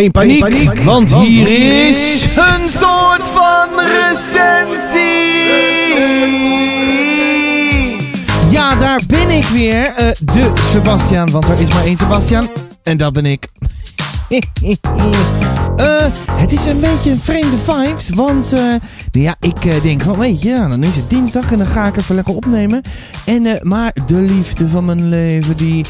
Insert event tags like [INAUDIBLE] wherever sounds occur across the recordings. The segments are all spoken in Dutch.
Geen paniek, want hier is een soort van recensie. Ja, daar ben ik weer. Eh, de Sebastian, want er is maar één Sebastian. En dat ben ik. [LAUGHS] Eh, het is een beetje een vreemde vibes, want eh, nou ja, ik eh, denk van, weet je, ja, dan is het dinsdag en dan ga ik even lekker opnemen. En, maar de liefde van mijn leven, die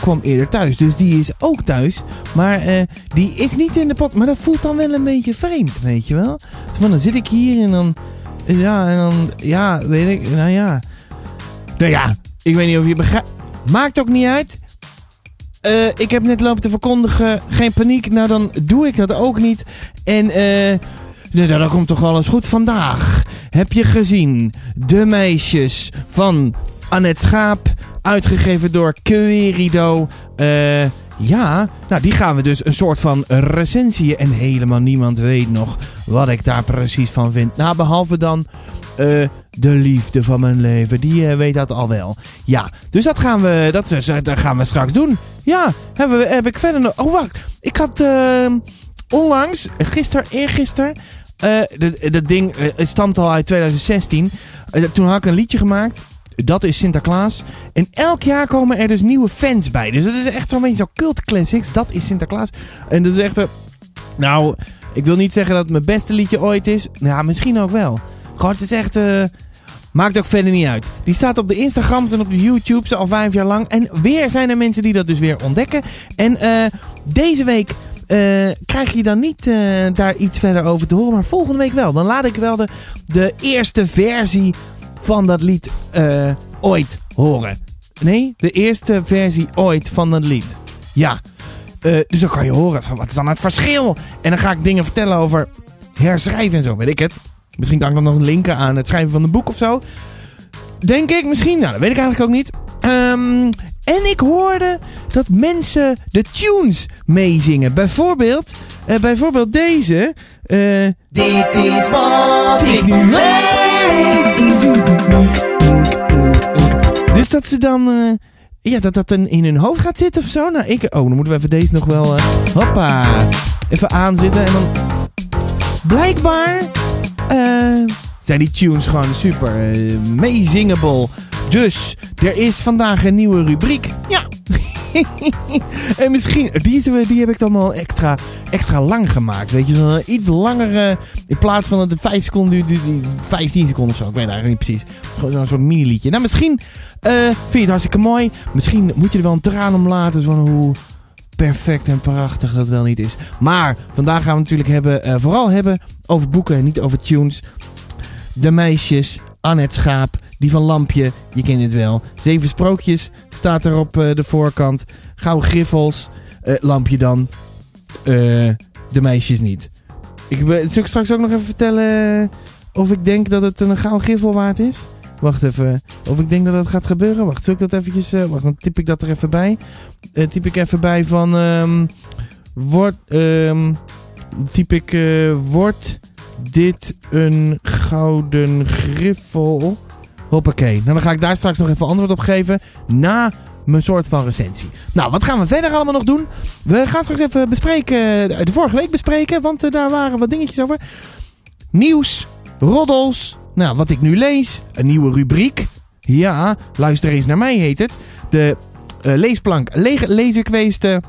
kwam eerder thuis, dus die is ook thuis. Maar die is niet in de pot, maar dat voelt dan wel een beetje vreemd, weet je wel. Van, dan zit ik hier en dan, ja, en dan, ja, weet ik, nou ja. Nou ja, ik weet niet of je begrijpt. Maakt ook niet uit. Eh, ik heb net lopen te verkondigen, geen paniek. Nou, dan doe ik dat ook niet. En eh, nou, komt toch eens goed. Vandaag heb je gezien De Meisjes van Annette Schaap, uitgegeven door Querido. Eh, ja, nou die gaan we dus een soort van recensie. En helemaal niemand weet nog wat ik daar precies van vind. Nou, behalve dan eh, de liefde van mijn leven. Die eh, weet dat al wel. Ja, dus dat gaan we, dat, gaan we straks doen. Ja, hebben we, heb ik verder nog... Oh, wacht. Ik had eh, onlangs, gisteren, eergisteren... eh dat- ding eh, stamt al uit 2016. Eh, toen had ik een liedje gemaakt. Dat is Sinterklaas. En elk jaar komen er dus nieuwe fans bij. Dus dat is echt zo'n beetje zo cult classics. Dat is Sinterklaas. En dat is echt... nou, ik wil niet zeggen dat het mijn beste liedje ooit is. Nou, misschien ook wel. Gewoon, het is echt... eh, maakt ook verder niet uit. Die staat op de Instagrams en op de YouTube's al vijf jaar lang. En weer zijn er mensen die dat dus weer ontdekken. En eh, deze week... eh, krijg je dan niet daar iets verder over te horen, maar volgende week wel. Dan laat ik wel de, de eerste versie van dat lied ooit horen. Nee, de eerste versie ooit van dat lied. Ja, dus dan kan je horen, wat is dan het verschil? En dan ga ik dingen vertellen over herschrijven en zo, weet ik het. Misschien kan ik dan nog linken aan het schrijven van een boek of zo. Denk ik misschien, nou dat weet ik eigenlijk ook niet. Ehm, en ik hoorde dat mensen de tunes meezingen. Bijvoorbeeld, eh, bijvoorbeeld deze. eh, Dit is wat ik nu lees. Dus dat ze dan. eh, ja, dat dat dan in hun hoofd gaat zitten of zo. Nou, ik. Oh, dan moeten we even deze nog wel. hoppa. Even aanzitten. En dan. Blijkbaar. Eh, zijn die tunes gewoon super eh meezingable. Dus er is vandaag een nieuwe rubriek. Ja. [LAUGHS] en misschien, die, die heb ik dan al extra, extra lang gemaakt. Weet je, zo'n iets langere. In plaats van dat het 5 seconden duurt, duurt die 15 seconden of zo. Ik weet eigenlijk niet precies. Gewoon zo'n soort mini-liedje. Nou, misschien eh, vind je het hartstikke mooi. Misschien moet je er wel een traan om laten. Van hoe perfect en prachtig dat wel niet is. Maar vandaag gaan we natuurlijk hebben, eh, vooral hebben over boeken en niet over tunes. De meisjes, Annette Schaap, die van Lampje, je kent het wel. Zeven sprookjes staat er op eh, de voorkant. Gouden griffels, eh, Lampje dan. De meisjes niet. Ik zal ik straks ook nog even vertellen of ik denk dat het een gouden griffel waard is. Wacht even. Of ik denk dat dat gaat gebeuren. Wacht, zal ik dat eventjes... eh, wacht, dan typ ik dat er even bij. Eh, typ ik even bij van... ehm wordt... ehm typ ik... eh, wordt dit een gouden griffel? Hoppakee. Nou, dan ga ik daar straks nog even antwoord op geven. Na mijn soort van recensie. Nou, wat gaan we verder allemaal nog doen? We gaan straks even bespreken... De vorige week bespreken. Want daar waren wat dingetjes over. Nieuws. Roddels. Nou, wat ik nu lees. Een nieuwe rubriek. Ja, luister eens naar mij heet het. De eh, leesplank le.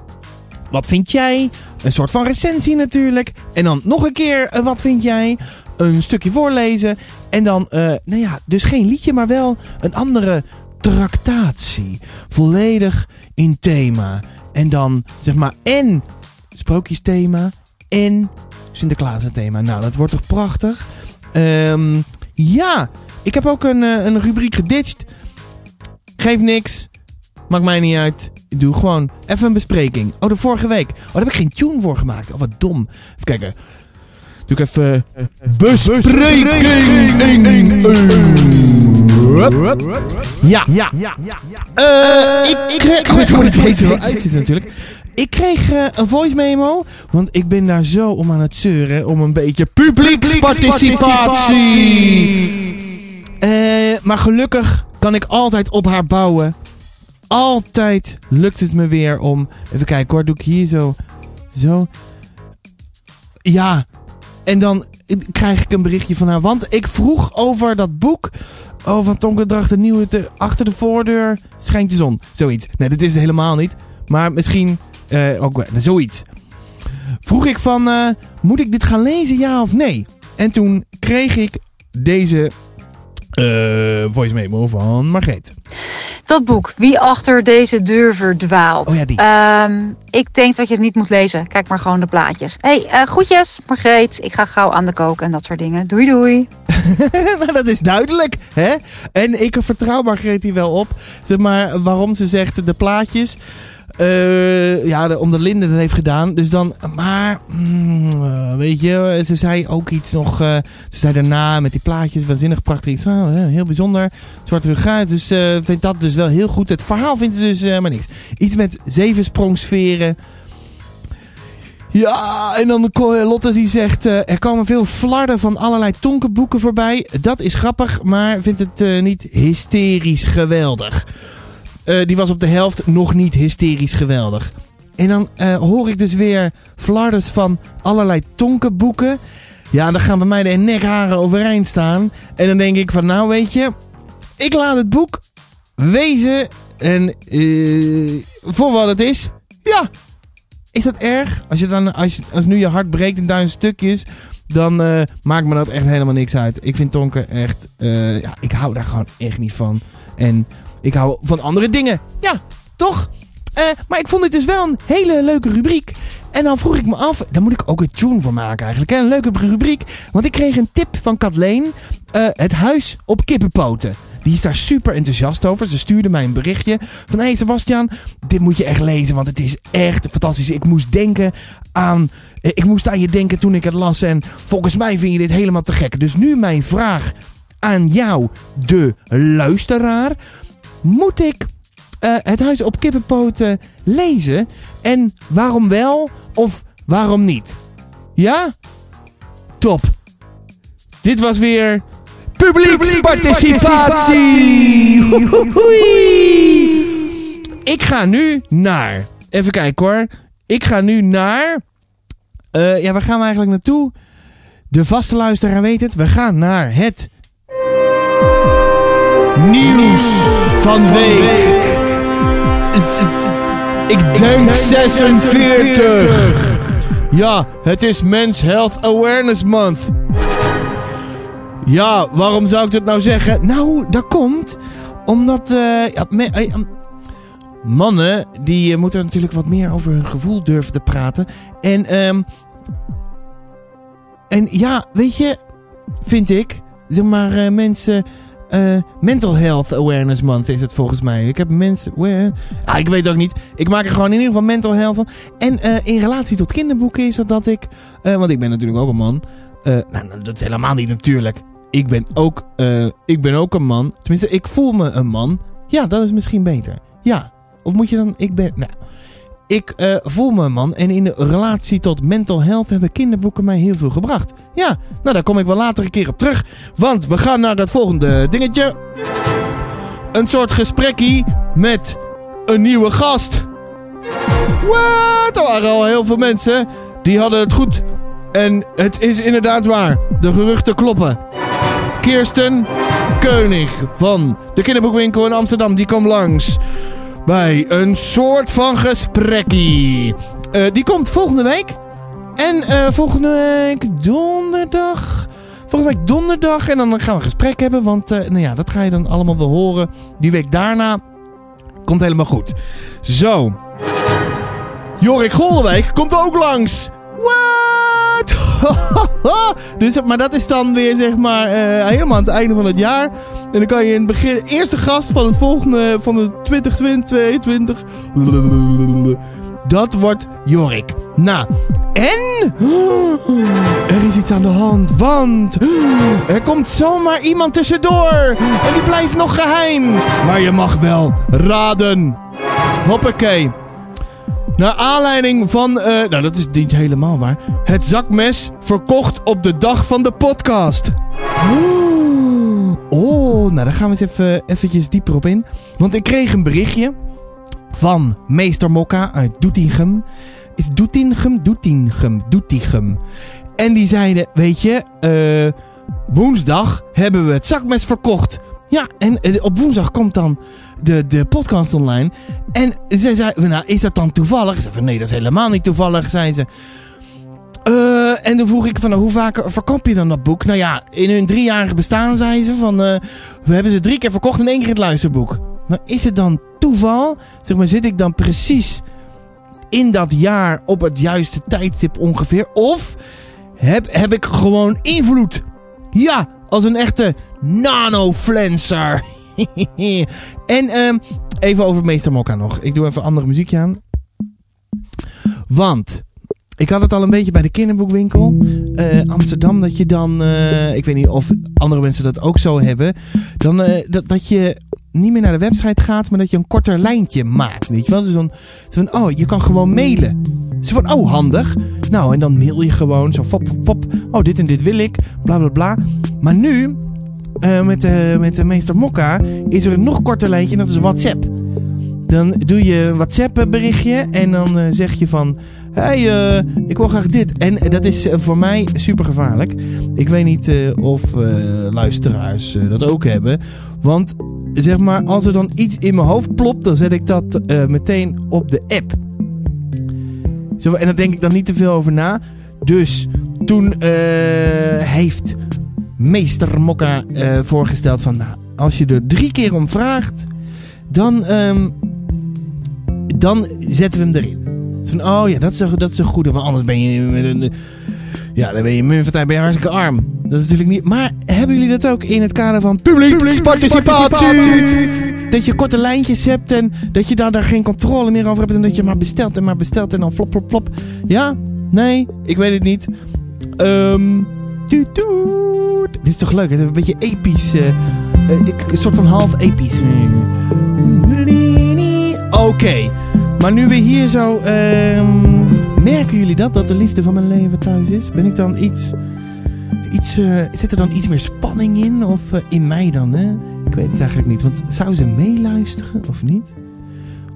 Wat vind jij? Een soort van recensie natuurlijk. En dan nog een keer eh, wat vind jij? Een stukje voorlezen. En dan, eh, nou ja, dus geen liedje, maar wel een andere tractatie. Volledig in thema. En dan, zeg maar, en sprookjesthema en Sinterklaas thema. Nou, dat wordt toch prachtig? Ehm, ja, ik heb ook een, eh, een rubriek geditcht. Geef niks. Maakt mij niet uit. Ik doe gewoon even een bespreking. Oh, de vorige week. Oh, daar heb ik geen tune voor gemaakt. Oh, wat dom. Even kijken. Doe ik even... Bespreking! Ja. Ja. Eh, ik. Oh, toen moet ik deze wel uitzitten natuurlijk. Ik kreeg eh, een voice memo, want ik ben daar zo om aan het zeuren om een beetje publieksparticipatie. Eh, maar gelukkig kan ik altijd op haar bouwen. Altijd lukt het me weer om... Even kijken hoor, doe ik hier zo... Zo. Ja, en dan krijg ik een berichtje van haar. Want ik vroeg over dat boek. Oh, van Tonke Dracht, de nieuwe. Te, achter de voordeur schijnt de zon. Zoiets. Nee, dat is het helemaal niet. Maar misschien eh, ook. Zoiets. Vroeg ik van, eh, moet ik dit gaan lezen, ja of nee? En toen kreeg ik deze eh voice memo van Margreet. Dat boek, Wie achter deze deur verdwaalt. Oh ja, die. Ehm, ik denk dat je het niet moet lezen. Kijk maar gewoon de plaatjes. hey, eh, groetjes, Margreet. Ik ga gauw aan de kook en dat soort dingen. Doei doei. [LAUGHS] maar dat is duidelijk, hè? En ik vertrouw Margreet hier wel op. Zeg maar, waarom ze zegt de plaatjes. Eh, ja, de, Linde dat heeft gedaan. Dus dan, maar, mm, eh, weet je, ze zei ook iets nog. eh, ze zei daarna met die plaatjes, waanzinnig prachtig. iets. Hè, heel bijzonder. Zwarte gaat. Dus eh vindt dat dus wel heel goed. Het verhaal vindt ze dus helemaal niks. Iets met zevensprongsferen. Ja, en dan Lotte die zegt... er komen veel flarden van allerlei tonkenboeken voorbij. Dat is grappig, maar vindt het niet hysterisch geweldig. Eh, die was op de helft nog niet hysterisch geweldig. En dan eh, hoor ik dus weer flarders van allerlei tonkenboeken. Ja, dan gaan bij mij de nekharen overeind staan. En dan denk ik van, nou weet je... Ik laat het boek wezen en eh, voor wat het is. Ja, is dat erg? Als, je dan, als, als nu je hart breekt in duizend stukjes, dan maakt me dat echt helemaal niks uit. Ik vind Tonken echt, ja, ik hou daar gewoon echt niet van. En ik hou van andere dingen. Ja, toch? Eh, maar ik vond dit dus wel een hele leuke rubriek. En dan vroeg ik me af, daar moet ik ook een tune voor maken eigenlijk. Een leuke rubriek. Want ik kreeg een tip van Kathleen. eh, het huis op kippenpoten. Die is daar super enthousiast over. Ze stuurde mij een berichtje van... Hé hey Sebastian, dit moet je echt lezen, want het is echt fantastisch. Ik moest denken aan... eh, Ik moest aan je denken toen ik het las en volgens mij vind je dit helemaal te gek. Dus nu mijn vraag aan jou, de luisteraar. Moet ik eh, het huis op kippenpoten lezen? En waarom wel of waarom niet? Ja? Top. Dit was weer publieksparticipatie. Ik ga nu naar. Even kijken hoor. Ik ga nu naar. eh, ja, waar gaan we eigenlijk naartoe? De vaste luisteraar weet het. We gaan naar het. Nieuws van week. Ik denk 46. Ja, het is Men's Health Awareness Month. Ja, waarom zou ik dat nou zeggen? Nou, dat komt omdat eh, ja, eh, um, mannen die eh, moeten natuurlijk wat meer over hun gevoel durven te praten. En, ehm en ja, weet je, vind ik, zeg maar, mensen. Eh, mental Health Awareness Month is het volgens mij. Ik heb mensen. Ah, ik weet ook niet. Ik maak er gewoon in ieder geval mental health van. En eh, in relatie tot kinderboeken is het dat ik. eh, want ik ben natuurlijk ook een man. Nou, nou, dat is helemaal niet natuurlijk. Ik ben, ook, ik ben ook een man. Tenminste, ik voel me een man. Ja, dat is misschien beter. Ja. Of moet je dan... Ik ben... Nou, ik eh, voel me man. En in de relatie tot mental health hebben kinderboeken mij heel veel gebracht. Ja, nou daar kom ik wel later een keer op terug. Want we gaan naar het volgende dingetje. Een soort gesprekkie met een nieuwe gast. Wat? Er waren al heel veel mensen die hadden het goed. En het is inderdaad waar. De geruchten kloppen. Kirsten Keunig van de kinderboekwinkel in Amsterdam. Die komt langs bij een soort van gesprekkie. Eh, die komt volgende week. En eh, volgende week donderdag. Volgende week donderdag. En dan gaan we een gesprek hebben. Want eh, nou ja, dat ga je dan allemaal wel horen. Die week daarna komt helemaal goed. Zo. Jorik Goldenwijk komt ook langs. What? [LAUGHS] dus, maar dat is dan weer zeg maar eh, helemaal aan het einde van het jaar. En dan kan je in het begin... Eerste gast van het volgende... Van de 2022... Dat wordt Jorik. Nou, en... [GASPS] Er is iets aan de hand, want... [GASPS] Er komt zomaar iemand tussendoor. En die blijft nog geheim. Maar je mag wel raden. Hoppakee. Naar aanleiding van, eh, nou dat is niet helemaal waar. Het zakmes verkocht op de dag van de podcast. [GASPS] Oh, nou daar gaan we eens even eventjes dieper op in. Want ik kreeg een berichtje van meester Mokka uit Doetinchem. is Doetinchem, Doetinchem, Doetinchem. En die zeiden, weet je, eh, woensdag hebben we het zakmes verkocht. Ja, en eh, op woensdag komt dan de, de podcast online. En zij zei, nou, is dat dan toevallig? Ik zei van, nee, dat is helemaal niet toevallig, zei ze. Eh, en dan vroeg ik van, nou, hoe vaak verkoop je dan dat boek? Nou ja, in hun driejarige bestaan zei ze van, eh, we hebben ze drie keer verkocht en één keer het luisterboek. Maar is het dan toeval? Zeg maar, zit ik dan precies in dat jaar op het juiste tijdstip ongeveer? Of heb, heb ik gewoon invloed? Ja, als een echte nano-flancer. [LAUGHS] en ehm, even over Meester Mokka nog. Ik doe even andere muziekje aan. Want ik had het al een beetje bij de kinderboekwinkel. eh, Amsterdam. Dat je dan. eh, ik weet niet of andere mensen dat ook zo hebben. Dan eh, dat, dat je niet meer naar de website gaat. Maar dat je een korter lijntje maakt. Weet je wel? Dus dan. van, oh, je kan gewoon mailen. Zo van, oh, handig. Nou, en dan mail je gewoon zo. Pop, pop, pop. Oh, dit en dit wil ik. Bla bla bla. Maar nu. Eh, met, de met de meester Mokka is er een nog korter lijntje en dat is WhatsApp. Dan doe je een WhatsApp berichtje en dan eh, zeg je van... Hey, ik wil graag dit. En dat is voor mij super gevaarlijk. Ik weet niet of luisteraars dat ook hebben. Want zeg maar, als er dan iets in mijn hoofd plopt, dan zet ik dat meteen op de app. Zo, en daar denk ik dan niet te veel over na. Dus toen heeft meester Mokka eh, voorgesteld van... Nou, als je er drie keer om vraagt, dan, ehm, dan zetten we hem erin. Van, oh ja, dat is, een, dat is een goede. Want anders ben je met een... Ja, dan ben je muntpartij, ben je hartstikke arm. Dat is natuurlijk niet... Maar hebben jullie dat ook in het kader van publiek participatie? Dat je korte lijntjes hebt en dat je daar, daar geen controle meer over hebt. En dat je maar bestelt en maar bestelt en dan flop, flop, flop. Ja? Nee? Ik weet het niet. Ehm... Dit is toch leuk? Het is een beetje episch. eh, eh, een soort van half episch. Oké. Maar nu we hier zo... ehm, merken jullie dat? Dat de liefde van mijn leven thuis is? Ben ik dan iets... iets eh, zit er dan iets meer spanning in? Of in mij dan, hè? Ik weet het eigenlijk niet. Want zou ze meeluisteren of niet?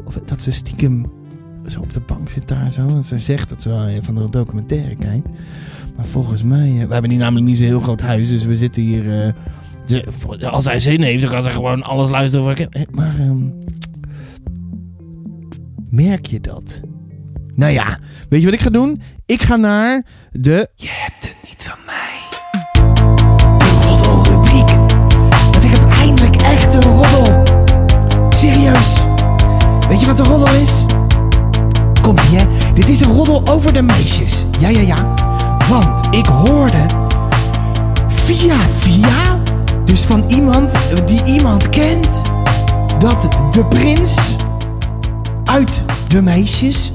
Of dat ze stiekem zo op de bank zit daar zo. En ze zegt dat ze wel van de documentaire kijkt. Maar volgens mij... eh, we hebben hier namelijk niet zo'n heel groot huis. Dus we zitten hier... eh, als hij zin heeft, dan kan ze gewoon alles luisteren. Wat ik heb. Maar... ehm, merk je dat? Nou ja, weet je wat ik ga doen? Ik ga naar de... Je hebt het niet van mij. De een roddel. Serieus. Weet je wat een roddel is? Komt ie, hè? Dit is een roddel over de meisjes. Ja, ja, ja. Want ik hoorde via via, dus van iemand die iemand kent, dat de prins uit de meisjes.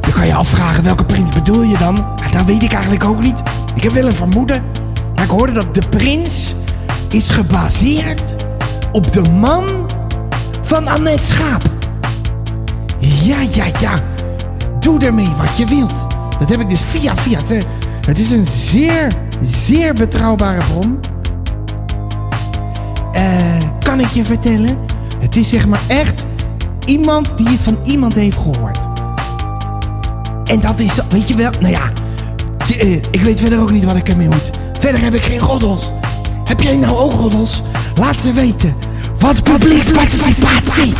Dan kan je afvragen welke prins bedoel je dan? Ja, dat weet ik eigenlijk ook niet. Ik heb wel een vermoeden. Maar ik hoorde dat de prins is gebaseerd op de man van Annette Schaap. Ja, ja, ja. Doe ermee wat je wilt. Dat heb ik dus via via. Eh, Het is een zeer, zeer betrouwbare bron. Eh, kan ik je vertellen? Het is zeg maar echt iemand die het van iemand heeft gehoord. En dat is, weet je wel, nou ja. eh, ik weet verder ook niet wat ik ermee moet. Verder heb ik geen roddels. Heb jij nou ook roddels? Laat ze weten. Wat publieksparticipatie.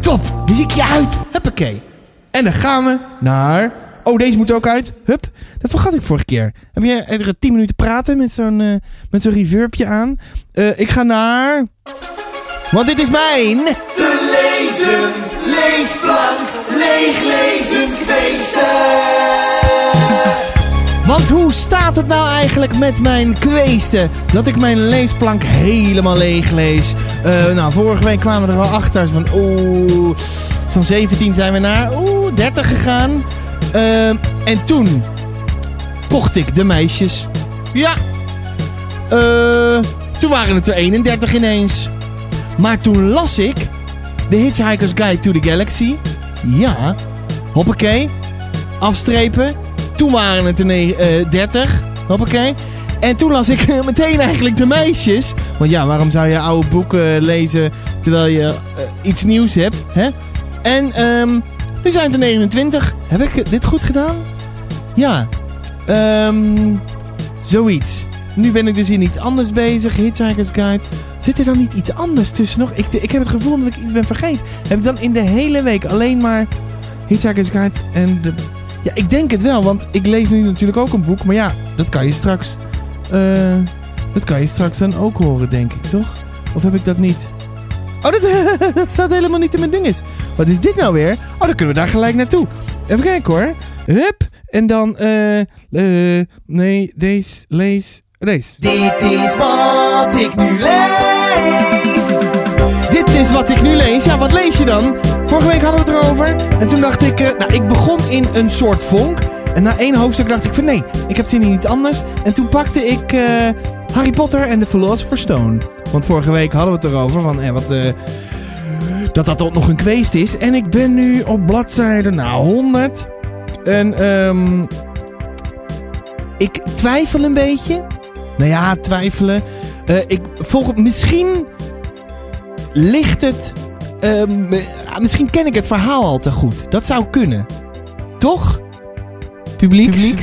Top, muziekje uit. Huppakee. En dan gaan we naar... Oh, deze moet ook uit. Hup, dat vergat ik vorige keer. Heb jij er 10 minuten praten met zo'n eh, met zo'n reverbje aan? Eh, ik ga naar... Want dit is mijn... Te lezen, leesplank, leeglezen. Want hoe staat het nou eigenlijk met mijn kweesten? Dat ik mijn leesplank helemaal leeg lees. Eh, nou, vorige week kwamen we er al achter. Van oeh, van 17 zijn we naar oeh, 30 gegaan. Eh, en toen kocht ik de meisjes. Ja. Eh, toen waren het er 31 ineens. Maar toen las ik The Hitchhiker's Guide to the Galaxy. Ja. Hoppakee. Afstrepen. Toen waren het er ne- eh, 30. Hoppakee. En toen las ik [LAUGHS] meteen eigenlijk de meisjes. Want ja, waarom zou je oude boeken lezen terwijl je eh, iets nieuws hebt? Hè? En ehm, Nu zijn het er 29. Heb ik dit goed gedaan? Ja. Ehm zoiets. Nu ben ik dus in iets anders bezig. Hitchhiker's Guide. Zit er dan niet iets anders tussen nog? Ik, ik heb het gevoel dat ik iets ben vergeten. Heb ik dan in de hele week alleen maar Hitchhiker's Guide en de... Ja, ik denk het wel, want ik lees nu natuurlijk ook een boek. Maar ja, dat kan je straks... eh, dat kan je straks dan ook horen, denk ik, toch? Of heb ik dat niet? Oh, dat, [LAUGHS] dat staat helemaal niet in mijn dinges. Wat is dit nou weer? Oh, dan kunnen we daar gelijk naartoe. Even kijken hoor. Hup. En dan, eh... eh, nee, deze, lees, deze. Dit is wat ik nu lees. Dit is wat ik nu lees. Ja, wat lees je dan? Vorige week hadden we het erover. En toen dacht ik, eh, nou, ik begon in een soort vonk. En na één hoofdstuk dacht ik van nee, ik heb zin in iets anders. En toen pakte ik eh, Harry Potter en de Philosopher's Stone. Want vorige week hadden we het erover van eh, wat, eh, dat dat ook nog een kweest is. En ik ben nu op bladzijde nou, 100. En ehm, ik twijfel een beetje. Nou ja, twijfelen. Eh, ik volg misschien ligt het. ehm, eh, misschien ken ik het verhaal al te goed. Dat zou kunnen. Toch? Publiek?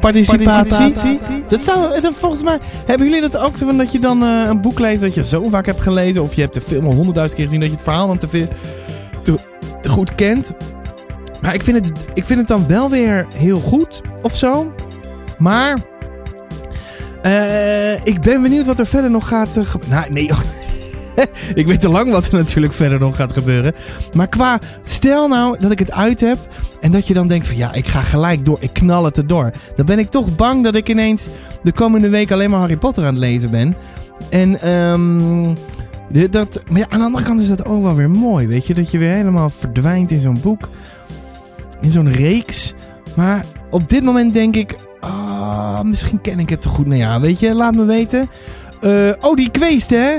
Participatie? Dat volgens mij hebben jullie dat ook van dat je dan eh, een boek leest dat je zo vaak hebt gelezen, of je hebt de film al honderdduizend keer gezien dat je het verhaal dan te, veel, te, goed kent. Maar ik vind, het, ik vind het dan wel weer heel goed of zo. Maar eh, ik ben benieuwd wat er verder nog gaat uh, gebeuren. Nou, nee, [LAUGHS] [LAUGHS] ik weet te lang wat er natuurlijk verder nog gaat gebeuren. Maar qua, stel nou dat ik het uit heb en dat je dan denkt van ja, ik ga gelijk door, ik knal het erdoor. Dan ben ik toch bang dat ik ineens de komende week alleen maar Harry Potter aan het lezen ben. En de- dat, maar aan de andere kant is dat ook wel weer mooi, weet je. Dat je weer helemaal verdwijnt in zo'n boek, in zo'n reeks. Maar op dit moment denk ik, ah, misschien ken ik het te goed. Nou ja, weet je, laat me weten. Eh, oh, die kweest, hè?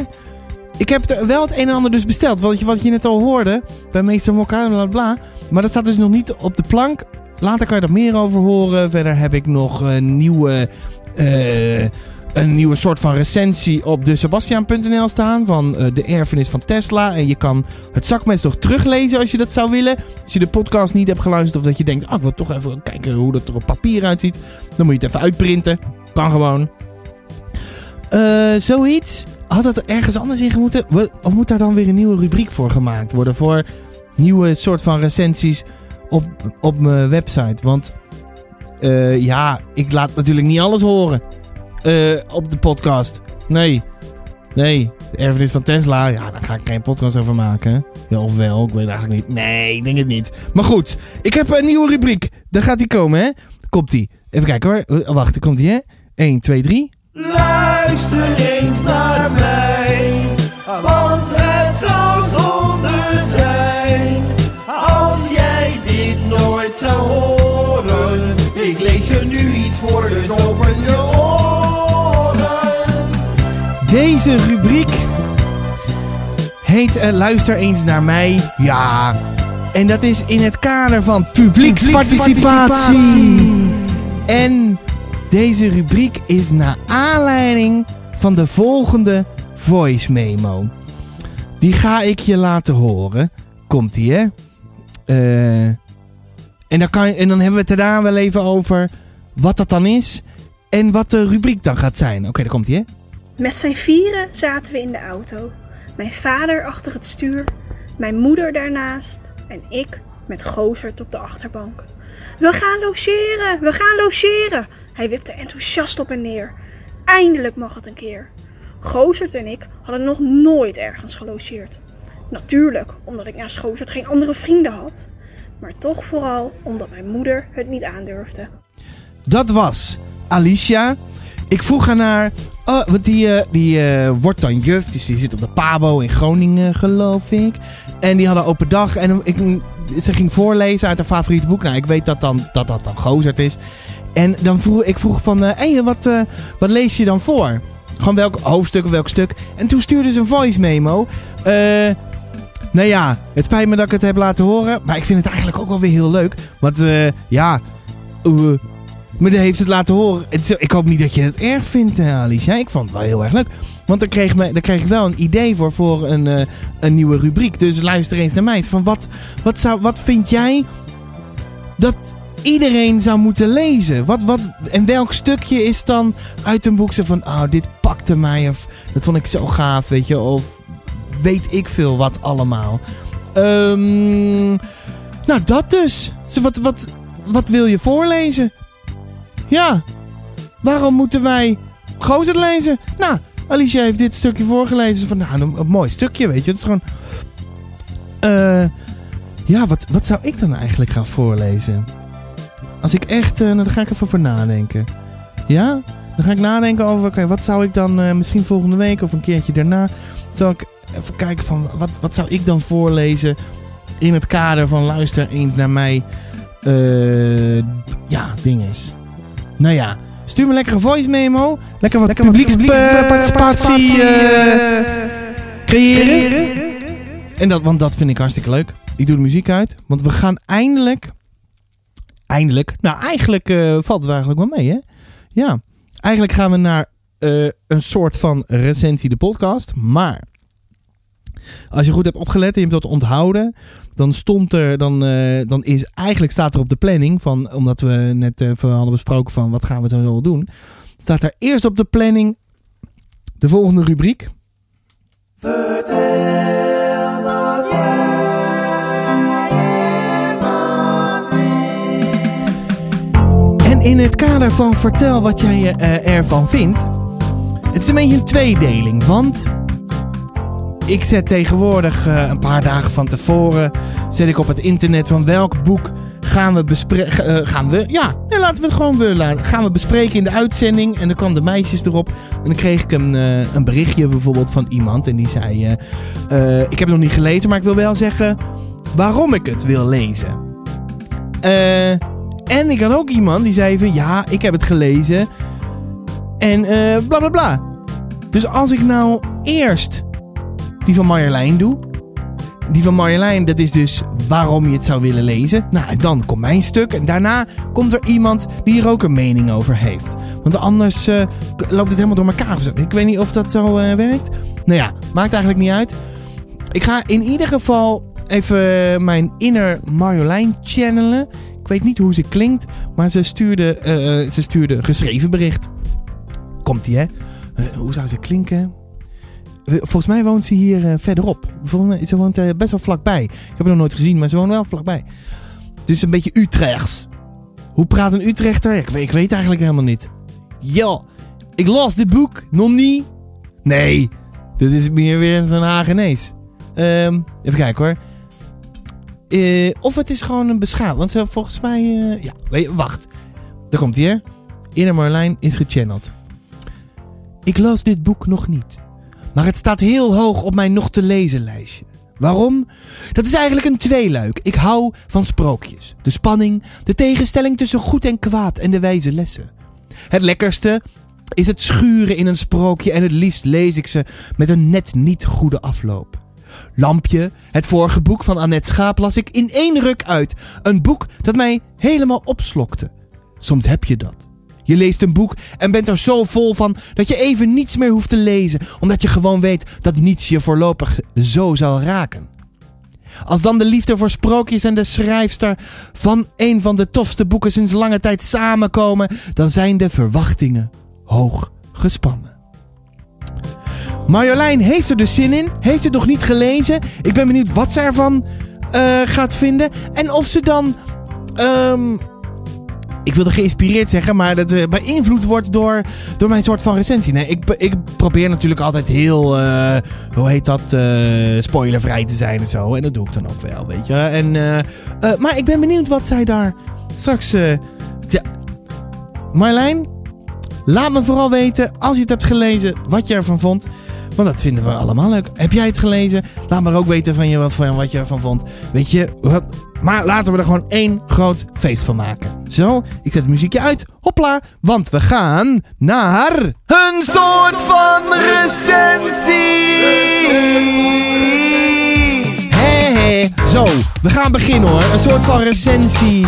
Ik heb wel het een en ander dus besteld. Wat je, wat je net al hoorde bij meester Mokka, bla bla. Maar dat staat dus nog niet op de plank. Later kan je er meer over horen. Verder heb ik nog een nieuwe, eh, een nieuwe soort van recensie op de Sebastian.nl staan. Van eh, de erfenis van Tesla. En je kan het zakmes nog teruglezen als je dat zou willen. Als je de podcast niet hebt geluisterd. Of dat je denkt, ah, ik wil toch even kijken hoe dat er op papier uitziet. Dan moet je het even uitprinten. Kan gewoon. Eh, zoiets. Had dat er ergens anders in moeten? Of moet daar dan weer een nieuwe rubriek voor gemaakt worden? Voor nieuwe soort van recensies op, op mijn website. Want eh, ja, ik laat natuurlijk niet alles horen eh, op de podcast. Nee. Nee. De erfenis van Tesla. Ja, daar ga ik geen podcast over maken. Ja, of wel. Ik weet eigenlijk niet. Nee, ik denk het niet. Maar goed. Ik heb een nieuwe rubriek. Daar gaat die komen, hè? Komt die. Even kijken hoor. Wacht, komt die, hè? 1, 2, 3. Luister eens naar mij, want het zou zonde zijn als jij dit nooit zou horen. Ik lees je nu iets voor, dus open je oren. Deze rubriek heet eh, Luister eens naar mij. Ja. En dat is in het kader van publieksparticipatie. En deze rubriek is naar aanleiding van de volgende voice memo. Die ga ik je laten horen. Komt ie, hè? Eh, en, dan kan en dan hebben we het daarna wel even over wat dat dan is. En wat de rubriek dan gaat zijn. Oké, daar komt ie, hè? Met zijn vieren zaten we in de auto. Mijn vader achter het stuur, mijn moeder daarnaast en ik met Gozert op de achterbank. We gaan logeren, we gaan logeren. Hij wipte enthousiast op en neer. Eindelijk mag het een keer. Gozert en ik hadden nog nooit ergens gelogeerd. Natuurlijk, omdat ik naast Gozert geen andere vrienden had. Maar toch vooral omdat mijn moeder het niet aandurfde. Dat was Alicia. Ik vroeg haar naar. Oh, want die, eh, die eh, wordt dan juf. Dus die zit op de Pabo in Groningen, geloof ik. En die hadden open dag. En ik, ze ging voorlezen uit haar favoriete boek. Nou, ik weet dat dan, dat, dat dan Gozert is. En dan vroeg ik vroeg van. eh hey, wat, eh, wat lees je dan voor? Gewoon welk hoofdstuk of welk stuk. En toen stuurde ze een voice memo. Eh. nou ja, het spijt me dat ik het heb laten horen. Maar ik vind het eigenlijk ook wel weer heel leuk. Want eh, ja. dan heeft het laten horen. Ik hoop niet dat je het erg vindt, Alicia. Ik vond het wel heel erg leuk. Want dan kreeg, me, dan kreeg ik wel een idee voor, voor een, eh, een nieuwe rubriek. Dus luister eens naar mij. Van wat, wat, zou, wat vind jij dat iedereen zou moeten lezen? Wat, wat, en welk stukje is dan uit een boek zo van, oh, dit pakte mij, of dat vond ik zo gaaf, weet je, of weet ik veel wat allemaal. Ehm, nou, dat dus. Wat, wat, wat wil je voorlezen? Ja, waarom moeten wij gozer lezen? Nou, Alicia heeft dit stukje voorgelezen. Van, nou, een, mooi stukje, weet je. Het is gewoon... eh ja, wat, wat zou ik dan eigenlijk gaan voorlezen? Als ik echt... eh, nou, daar ga ik even voor nadenken. Ja? Dan ga ik nadenken over... Oké, wat zou ik dan eh, misschien volgende week of een keertje daarna... Zal ik even kijken van... Wat, wat zou ik dan voorlezen... In het kader van luister eens naar mij... ja, dinges. Nou ja, stuur me lekker een voice memo. Lekker wat publieksparticipatie eh, creëren. En dat, want dat vind ik hartstikke leuk. Ik doe de muziek uit. Want we gaan eindelijk... Eindelijk... Nou, eigenlijk eh, valt het eigenlijk wel mee, hè? Ja. Eigenlijk gaan we naar eh, een soort van recensie de podcast. Maar... Als je goed hebt opgelet en je hebt dat onthouden... Dan stond er... Dan, eh, dan is... Eigenlijk staat er op de planning van... Omdat we net even hadden besproken van... Wat gaan we zo wel doen? Staat er eerst op de planning... De volgende rubriek. En in het kader van vertel wat jij eh, ervan vindt. Het is een beetje een tweedeling, want ik zet tegenwoordig eh, een paar dagen van tevoren zet ik op het internet van welk boek gaan we bespreken. gaan we, ja, nee, laten we het gewoon we, laten, gaan we bespreken in de uitzending. En dan kwamen de meisjes erop. En dan kreeg ik een, eh, een berichtje bijvoorbeeld van iemand. En die zei: eh, eh, Ik heb het nog niet gelezen, maar ik wil wel zeggen waarom ik het wil lezen. Eh, en ik had ook iemand die zei van ja, ik heb het gelezen. En eh bla bla bla. Dus als ik nou eerst die van Marjolein doe. Die van Marjolein, dat is dus waarom je het zou willen lezen. Nou, en dan komt mijn stuk. En daarna komt er iemand die er ook een mening over heeft. Want anders eh, loopt het helemaal door elkaar. Ik weet niet of dat zo eh, werkt. Nou ja, maakt eigenlijk niet uit. Ik ga in ieder geval even mijn inner Marjolein channelen. Ik weet niet hoe ze klinkt, maar ze stuurde, eh, ze stuurde geschreven bericht. Komt ie, hè? Hoe zou ze klinken? Volgens mij woont ze hier eh, verderop. Mij, ze woont eh, best wel vlakbij. Ik heb haar nog nooit gezien, maar ze woont wel vlakbij. Dus een beetje Utrechts. Hoe praat een Utrechter? Ik weet, ik weet eigenlijk helemaal niet. Ja, ik las dit boek nog niet. Nee, dit is meer weer zo'n Hagenees. Ehm, even kijken hoor. Eh, of het is gewoon een beschaafd. Want volgens mij... ja, wacht. Daar komt hij hè. Inner Marlijn is gechanneld. Ik las dit boek nog niet. Maar het staat heel hoog op mijn nog te lezen lijstje. Waarom? Dat is eigenlijk een tweeluik. Ik hou van sprookjes. De spanning, de tegenstelling tussen goed en kwaad en de wijze lessen. Het lekkerste is het schuren in een sprookje en het liefst lees ik ze met een net niet goede afloop. Lampje, het vorige boek van Annette Schaap, las ik in één ruk uit. Een boek dat mij helemaal opslokte. Soms heb je dat. Je leest een boek en bent er zo vol van dat je even niets meer hoeft te lezen, omdat je gewoon weet dat niets je voorlopig zo zal raken. Als dan de liefde voor sprookjes en de schrijfster van een van de tofste boeken sinds lange tijd samenkomen, dan zijn de verwachtingen hoog gespannen. Marjolein heeft er dus zin in, heeft het nog niet gelezen. Ik ben benieuwd wat ze ervan eh, gaat vinden en of ze dan. ehm, ik wilde geïnspireerd zeggen, maar dat eh, beïnvloed wordt door, door mijn soort van recensie. Nee, ik, ik probeer natuurlijk altijd heel, eh, hoe heet dat, eh, spoilervrij te zijn en zo. En dat doe ik dan ook wel, weet je. En, maar ik ben benieuwd wat zij daar straks... ja. Marlijn, laat me vooral weten, als je het hebt gelezen, wat je ervan vond. Want dat vinden we allemaal leuk. Heb jij het gelezen? Laat me ook weten van je wat, van wat je ervan vond. Weet je, wat, maar laten we er gewoon één groot feest van maken. Zo, ik zet het muziekje uit. Hopla, want we gaan naar een soort van recensie. Hé, hé. Zo, we gaan beginnen hoor. Een soort van recensie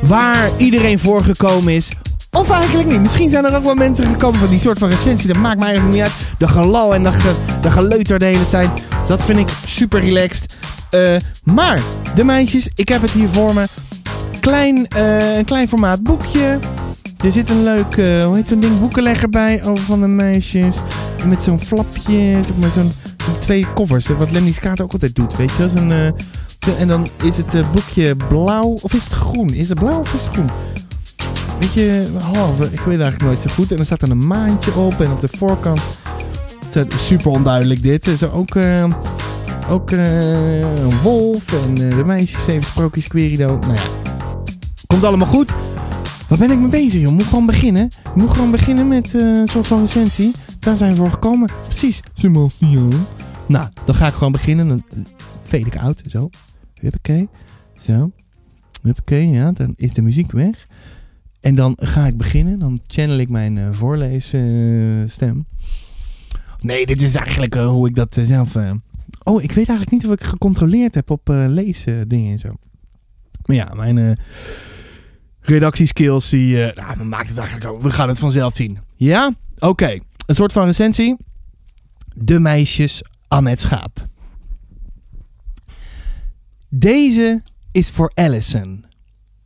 waar iedereen voor gekomen is. Of eigenlijk niet. Misschien zijn er ook wel mensen gekomen van die soort van recensie. Dat maakt mij eigenlijk niet uit. De gelal en de, de geleuter de hele tijd. Dat vind ik super relaxed. Eh, maar, de meisjes, ik heb het hier voor me. klein, eh, een klein formaat boekje. Er zit een leuk, eh, hoe heet zo'n ding, boekenlegger bij over van de meisjes. Met zo'n flapje, zeg zo'n twee covers. Wat Lemmy Skaat ook altijd doet, weet je en dan is het boekje blauw, of is het groen? Is het blauw of is het groen? Weet je, halve, ik weet eigenlijk nooit zo goed. En er staat dan een maantje op en op de voorkant... Super onduidelijk dit. Er is ook... eh, ook eh, een wolf en eh, de meisjes, zeven sprookjes, Querido. Nou ja, komt allemaal goed. Waar ben ik mee bezig, joh? Moet gewoon beginnen. Moet gewoon beginnen met een soort van recensie. Daar zijn we voor gekomen. Precies. Sebastian. Nou, dan ga ik gewoon beginnen. Dan fade ik uit. Zo. Huppakee. Zo. Huppakee, ja. Dan is de muziek weg. En dan ga ik beginnen. Dan channel ik mijn eh voorleesstem. nee, dit is eigenlijk eh, hoe ik dat eh, zelf... Oh, ik weet eigenlijk niet of ik gecontroleerd heb op eh leesdingen en zo. Maar ja, mijn redactieskills, die nou, maakt het eigenlijk ook. We gaan het vanzelf zien. Ja? Oké. Een soort van recensie. De meisjes Annette Schaap. Deze is voor Allison.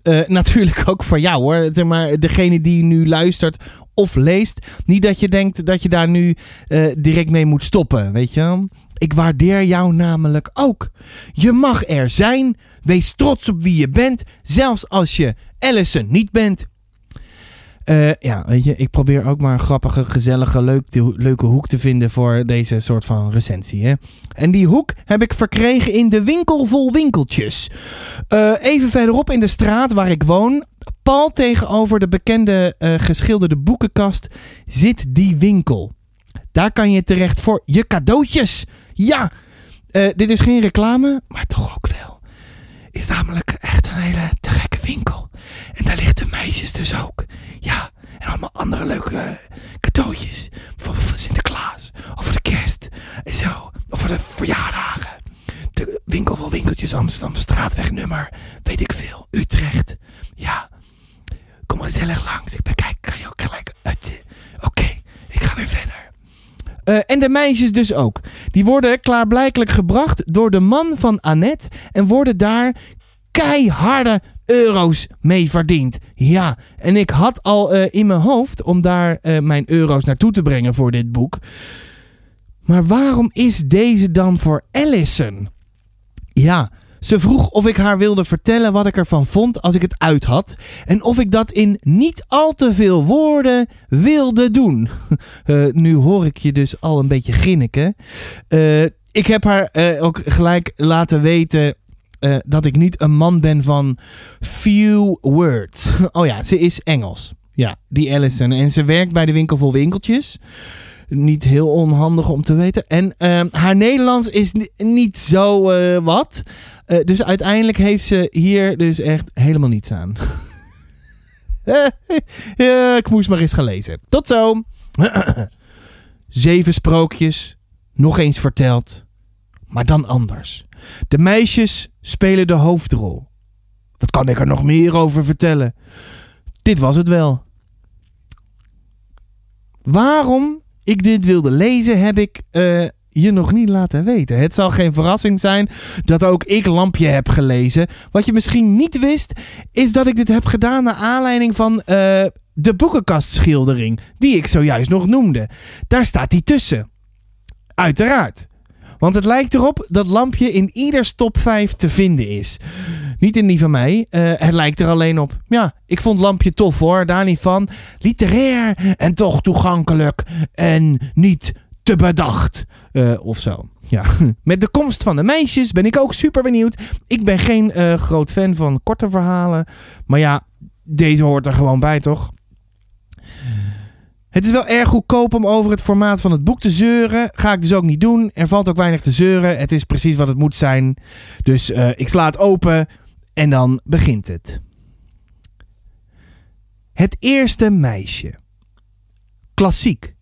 Eh, [LAUGHS] natuurlijk ook voor jou hoor. Zeg maar degene die nu luistert of leest. Niet dat je denkt dat je daar nu eh, direct mee moet stoppen. Weet je wel? Ik waardeer jou namelijk ook. Je mag er zijn. Wees trots op wie je bent. Zelfs als je Allison niet bent. Eh, ja, weet je, ik probeer ook maar een grappige, gezellige, leuk, leuke hoek te vinden voor deze soort van recensie. Hè? En die hoek heb ik verkregen in de winkel vol winkeltjes. Eh, even verderop in de straat waar ik woon, pal tegenover de bekende eh, geschilderde boekenkast, zit die winkel. Daar kan je terecht voor je cadeautjes. Ja, dit is geen reclame, maar toch ook wel. Is namelijk echt een hele te gekke winkel. En daar liggen de meisjes dus ook. Ja, en allemaal andere leuke eh, cadeautjes. Bijvoorbeeld voor Sinterklaas. Of voor de kerst. En zo. Of voor de verjaardagen. De winkel vol winkeltjes Amsterdam straatwegnummer. Weet ik veel. Utrecht. Ja. Kom gezellig langs. Ik bekijk. Kan je ook gelijk. Oké, ik ga weer verder. Eh, en de meisjes dus ook. Die worden klaarblijkelijk gebracht door de man van Annette. En worden daar keiharde euro's mee verdiend. Ja, en ik had al eh, in mijn hoofd om daar eh, mijn euro's naartoe te brengen voor dit boek. Maar waarom is deze dan voor Allison? Ja, ze vroeg of ik haar wilde vertellen wat ik ervan vond als ik het uit had. En of ik dat in niet al te veel woorden wilde doen. [LAUGHS] Eh, nu hoor ik je dus al een beetje grinniken. Ik heb haar ook gelijk laten weten eh, dat ik niet een man ben van few words. [LAUGHS] Oh ja, ze is Engels. Ja, die Allison. En ze werkt bij de winkel vol winkeltjes. Niet heel onhandig om te weten. En ehm, haar Nederlands is ni- niet zo eh, wat. Eh, dus uiteindelijk heeft ze hier dus echt helemaal niets aan. [LAUGHS] ik moest maar eens gaan lezen. Tot zo. [CLEARS THROAT] Zeven sprookjes. Nog eens verteld. Maar dan anders. De meisjes spelen de hoofdrol. Wat kan ik er nog meer over vertellen? Dit was het wel. Waarom ik dit wilde lezen, heb ik eh, je nog niet laten weten. Het zal geen verrassing zijn dat ook ik Lampje heb gelezen. Wat je misschien niet wist, is dat ik dit heb gedaan naar aanleiding van eh, de boekenkastschildering, die ik zojuist nog noemde. Daar staat die tussen. Uiteraard. Want het lijkt erop dat Lampje in ieders top 5 te vinden is. Niet in die van mij. eh, het lijkt er alleen op. Ja, ik vond Lampje tof hoor. Daar niet van. Literair en toch toegankelijk. En niet te bedacht. Eh, of zo. Ja. [LAUGHS] Met de komst van de meisjes ben ik ook super benieuwd. Ik ben geen eh, groot fan van korte verhalen. Maar ja, deze hoort er gewoon bij toch? Het is wel erg goedkoop om over het formaat van het boek te zeuren. Ga ik dus ook niet doen. Er valt ook weinig te zeuren. Het is precies wat het moet zijn. Dus eh, ik sla het open en dan begint het. Het eerste meisje. Klassiek.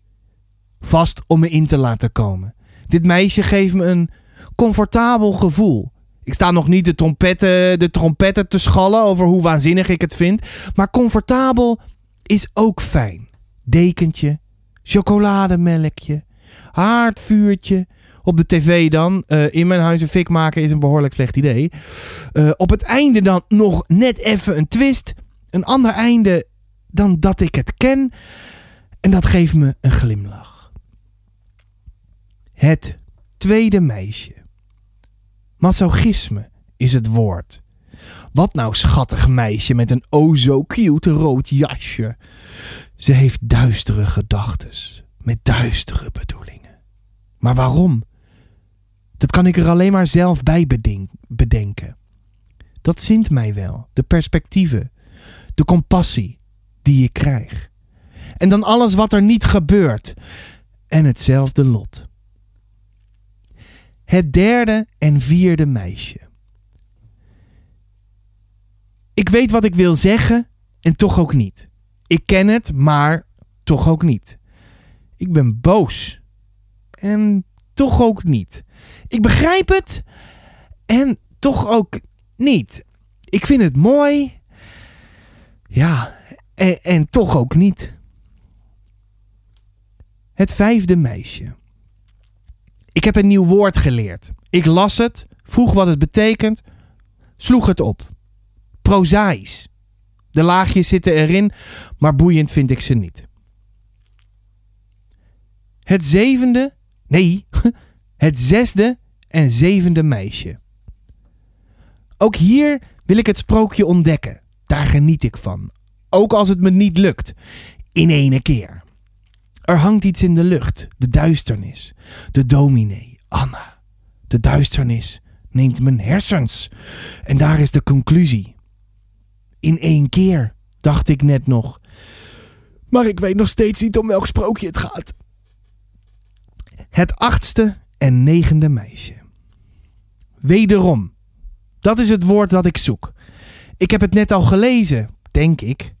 Vast om me in te laten komen. Dit meisje geeft me een comfortabel gevoel. Ik sta nog niet de trompetten, de trompetten te schallen over hoe waanzinnig ik het vind. Maar comfortabel is ook fijn dekentje, chocolademelkje, haardvuurtje, op de tv dan. Eh, in mijn huis een fik maken is een behoorlijk slecht idee. Eh, op het einde dan nog net even een twist. Een ander einde dan dat ik het ken. En dat geeft me een glimlach. Het tweede meisje. Masochisme is het woord. Wat nou schattig meisje met een o zo cute rood jasje. Ze heeft duistere gedachtes met duistere bedoelingen. Maar waarom? Dat kan ik er alleen maar zelf bij bedenk- bedenken. Dat zint mij wel, de perspectieven, de compassie die ik krijg. En dan alles wat er niet gebeurt en hetzelfde lot. Het derde en vierde meisje. Ik weet wat ik wil zeggen en toch ook niet. Ik ken het, maar toch ook niet. Ik ben boos. En toch ook niet. Ik begrijp het en toch ook niet. Ik vind het mooi. Ja, en, toch ook niet. Het vijfde meisje. Ik heb een nieuw woord geleerd. Ik las het, vroeg wat het betekent, sloeg het op. Prozaïs. De laagjes zitten erin, maar boeiend vind ik ze niet. Het zevende, nee, [LAUGHS] het zesde en zevende meisje. Ook hier wil ik het sprookje ontdekken. Daar geniet ik van. Ook als het me niet lukt. In ene keer. Er hangt iets in de lucht. De duisternis. De dominee. Anna. De duisternis neemt mijn hersens. En daar is de conclusie. In één keer, dacht ik net nog. Maar ik weet nog steeds niet om welk sprookje het gaat. Het achtste en negende meisje. Wederom. Dat is het woord dat ik zoek. Ik heb het net al gelezen, denk ik.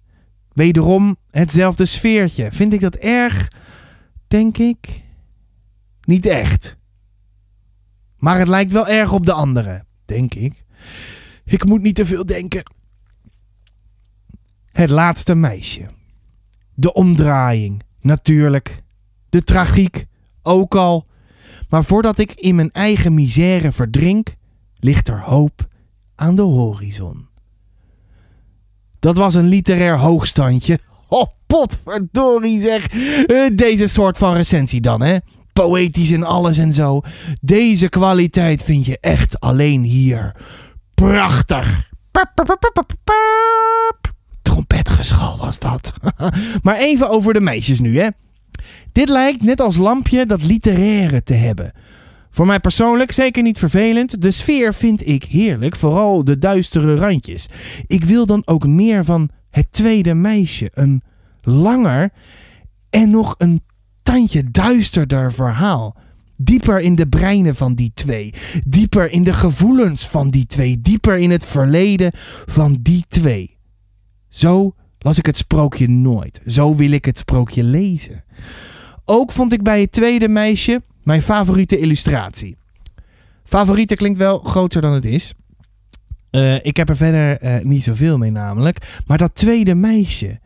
Wederom hetzelfde sfeertje. Vind ik dat erg? Denk ik. Niet echt. Maar het lijkt wel erg op de andere, denk ik. Ik moet niet te veel denken. Het laatste meisje. De omdraaiing, natuurlijk. De tragiek, ook al. Maar voordat ik in mijn eigen misère verdrink, ligt er hoop aan de horizon. Dat was een literair hoogstandje. [LAUGHS] Oh, potverdorie zeg. Eh, Deze soort van recensie dan, hè? Poëtisch en alles en zo. Deze kwaliteit vind je echt alleen hier. Prachtig. Trompetgeschal was dat. [LAUGHS] maar even over de meisjes nu, hè? Dit lijkt net als lampje dat literaire te hebben. Voor mij persoonlijk zeker niet vervelend. De sfeer vind ik heerlijk, vooral de duistere randjes. Ik wil dan ook meer van het tweede meisje. Een langer en nog een tandje duisterder verhaal. Dieper in de breinen van die twee. Dieper in de gevoelens van die twee. Dieper in het verleden van die twee. Zo las ik het sprookje nooit. Zo wil ik het sprookje lezen. Ook vond ik bij het tweede meisje mijn favoriete illustratie. Favoriete klinkt wel groter dan het is. Eh, ik heb er verder eh, niet zoveel mee namelijk. Maar dat tweede meisje.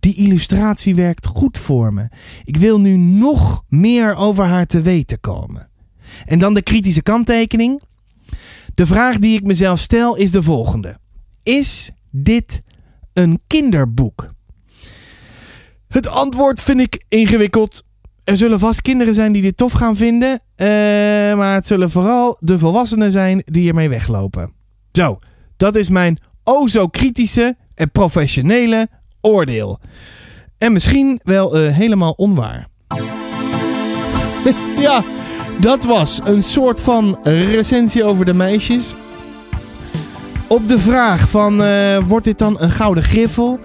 Die illustratie werkt goed voor me. Ik wil nu nog meer over haar te weten komen. En dan de kritische kanttekening. De vraag die ik mezelf stel is de volgende. Is dit een kinderboek? Het antwoord vind ik ingewikkeld. Er zullen vast kinderen zijn die dit tof gaan vinden. eh, maar het zullen vooral de volwassenen zijn die ermee weglopen. Zo, dat is mijn o zo kritische en professionele oordeel. En misschien wel eh, helemaal onwaar. [LAUGHS] ja, dat was een soort van recensie over de meisjes. Op de vraag van, eh, wordt dit dan een gouden griffel?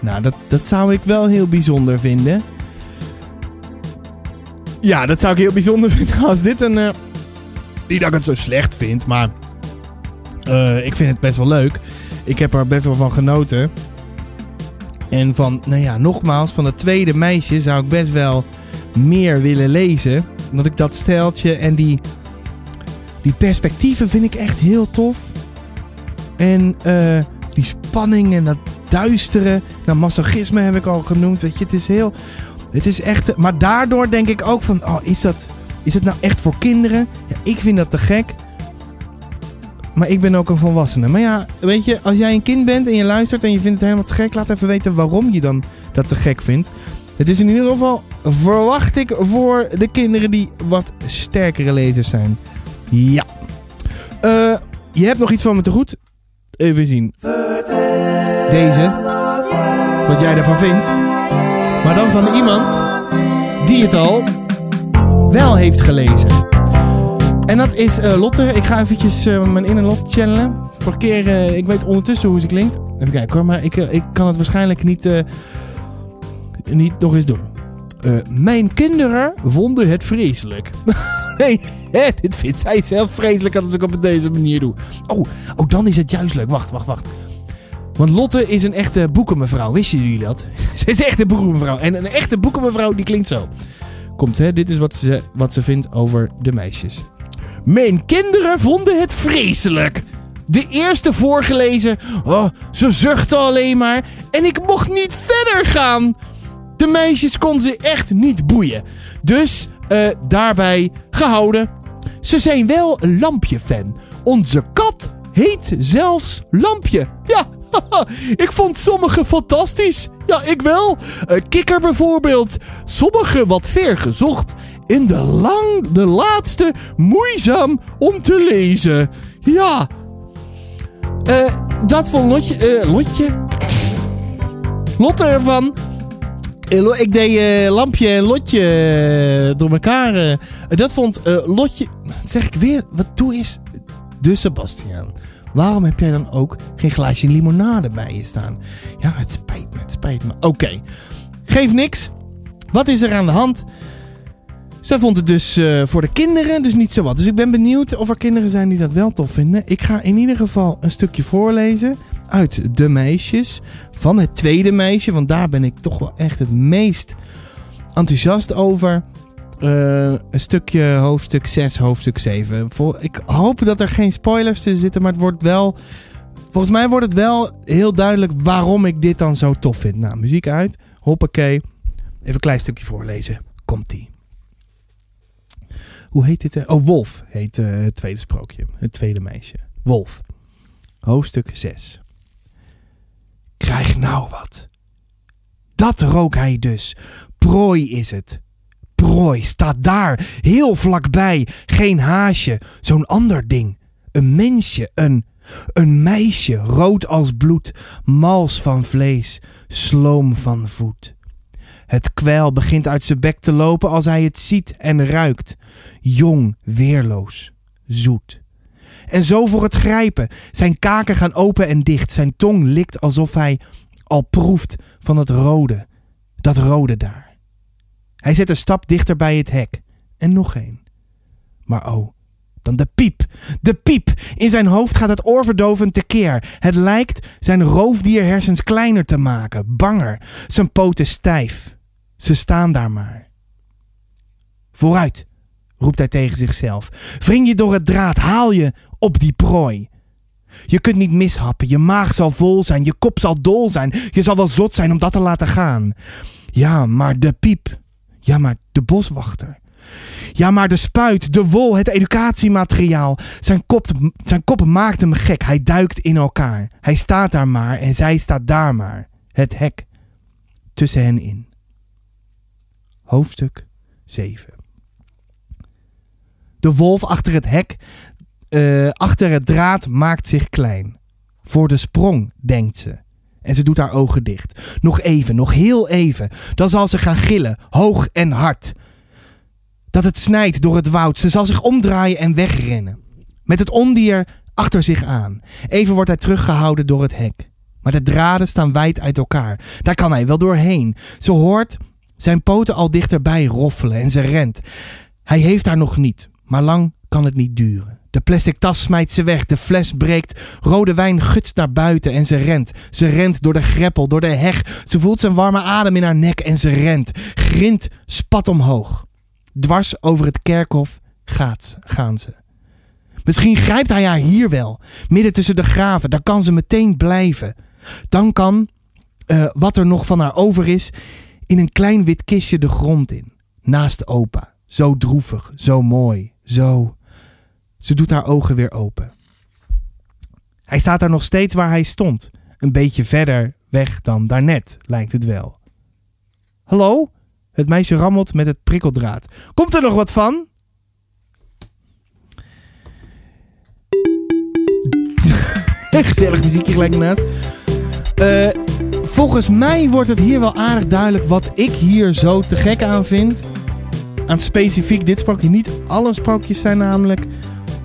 Nou, dat, dat zou ik wel heel bijzonder vinden. Ja, dat zou ik heel bijzonder [LAUGHS] vinden als dit een... eh, niet dat ik het zo slecht vind, maar... eh, ik vind het best wel leuk. Ik heb er best wel van genoten. En van, nou ja, nogmaals, van het tweede meisje zou ik best wel meer willen lezen. Omdat ik dat steltje en die, die perspectieven vind ik echt heel tof. En eh, die spanning en dat duistere. Nou, masochisme heb ik al genoemd. Weet je, het is heel. Het is echt. Maar daardoor denk ik ook van. Oh, is dat. Is het nou echt voor kinderen? Ik vind dat te gek. Maar ik ben ook een volwassene. Maar ja, weet je, als jij een kind bent en je luistert en je vindt het helemaal te gek, laat even weten waarom je dan dat te gek vindt. Het is in ieder geval, verwacht ik, voor de kinderen die wat sterkere lezers zijn. Ja. Eh, je hebt nog iets van me te goed. Even zien. Deze. Wat jij ervan vindt. Maar dan van iemand die het al wel heeft gelezen. En dat is eh, Lotte. Ik ga eventjes eh, mijn inner Lotte channelen. Vorige keer, ik weet ondertussen hoe ze klinkt. Even kijken hoor, maar ik, eh, ik kan het waarschijnlijk niet, niet nog eens doen. Mijn kinderen vonden het vreselijk. [LAUGHS] [LAUGHS] nee, dit vindt zij zelf vreselijk als ik op deze manier doe. Oh, oh, dan is het juist leuk. Wacht, wacht, wacht. Want Lotte is een echte boekenmevrouw. Wisten jullie dat? [LAUGHS] ze is echt een boekenmevrouw. En een echte boekenmevrouw die klinkt zo. Komt hè, dit is wat ze, wat ze vindt over de meisjes. Mijn kinderen vonden het vreselijk. De eerste voorgelezen. Oh, ze zuchtte alleen maar. En ik mocht niet verder gaan. De meisjes kon ze echt niet boeien. Dus eh, daarbij gehouden. Ze zijn wel lampje-fan. Onze kat heet zelfs Lampje. Ja, [LAUGHS] ik vond sommige fantastisch. Ja, ik wel. Uh, kikker bijvoorbeeld. Sommige wat ver gezocht. En de lang, de laatste moeizaam om te lezen. Ja. Eh, dat vond Lotje... eh, Lotje? Lotte ervan. Eh, Ik deed eh, Lampje en Lotje eh, door elkaar. dat vond Lotje... Zeg ik weer, wat doe is... Dus Sebastiaan, waarom heb jij dan ook geen glaasje limonade bij je staan? Ja, het spijt me, het spijt me. Oké, geef niks. Wat is er aan de hand? Zij vond het dus voor de kinderen dus niet zo wat. Dus ik ben benieuwd of er kinderen zijn die dat wel tof vinden. Ik ga in ieder geval een stukje voorlezen uit De Meisjes. Van het tweede meisje, want daar ben ik toch wel echt het meest enthousiast over. Eh, een stukje hoofdstuk 6, hoofdstuk 7. Vol- ik hoop dat er geen spoilers tussen zitten, maar het wordt wel... Volgens mij wordt het wel heel duidelijk waarom ik dit dan zo tof vind. Nou, muziek uit. Hoppakee. Even een klein stukje voorlezen. Komt-ie. Hoe heet dit? eh? Oh, Wolf heet eh, het tweede sprookje. Het tweede meisje. Wolf. Hoofdstuk 6. Krijg nou wat. Dat rook hij dus. Prooi is het. Prooi staat daar, heel vlakbij. Geen haasje, zo'n ander ding. Een mensje, een, een meisje, rood als bloed, mals van vlees, sloom van voet. Het kwijl begint uit zijn bek te lopen als hij het ziet en ruikt. Jong, weerloos, zoet. En zo voor het grijpen. Zijn kaken gaan open en dicht. Zijn tong likt alsof hij al proeft van het rode. Dat rode daar. Hij zet een stap dichter bij het hek. En nog één. Maar oh, dan de piep. De piep. In zijn hoofd gaat het oorverdovend tekeer. Het lijkt zijn roofdierhersens kleiner te maken. Banger. Zijn poten stijf. Ze staan daar maar. Vooruit, roept hij tegen zichzelf. Wring je door het draad, haal je op die prooi. Je kunt niet mishappen, je maag zal vol zijn, je kop zal dol zijn, je zal wel zot zijn om dat te laten gaan. Ja, maar de piep. Ja, maar de boswachter. Ja, maar de spuit, de wol, het educatiemateriaal. Zijn kop, zijn kop maakt hem gek. Hij duikt in elkaar. Hij staat daar maar en zij staat daar maar. Het hek tussen hen in. Hoofdstuk 7. De wolf achter het hek, eh, achter het draad, maakt zich klein. Voor de sprong, denkt ze. En ze doet haar ogen dicht. Nog even, nog heel even. Dan zal ze gaan gillen, hoog en hard. Dat het snijdt door het woud. Ze zal zich omdraaien en wegrennen. Met het ondier achter zich aan. Even wordt hij teruggehouden door het hek. Maar de draden staan wijd uit elkaar. Daar kan hij wel doorheen. Ze hoort zijn poten al dichterbij roffelen en ze rent. Hij heeft haar nog niet, maar lang kan het niet duren. De plastic tas smijt ze weg, de fles breekt, rode wijn gutst naar buiten en ze rent. Ze rent door de greppel, door de heg. Ze voelt zijn warme adem in haar nek en ze rent. Grind spat omhoog. Dwars over het kerkhof gaat, gaan ze. Misschien grijpt hij haar hier wel, midden tussen de graven. Daar kan ze meteen blijven. Dan kan, eh, wat er nog van haar over is, in een klein wit kistje de grond in, naast opa. Zo droevig, zo mooi, zo. Ze doet haar ogen weer open. Hij staat daar nog steeds waar hij stond. Een beetje verder weg dan daarnet, lijkt het wel. Hallo? Het meisje rammelt met het prikkeldraad. Komt er nog wat van? [LAUGHS] Gezellig muziekje gelijk ernaast. Eh, volgens mij wordt het hier wel aardig duidelijk wat ik hier zo te gek aan vind. Aan specifiek dit sprookje. Niet alle sprookjes zijn namelijk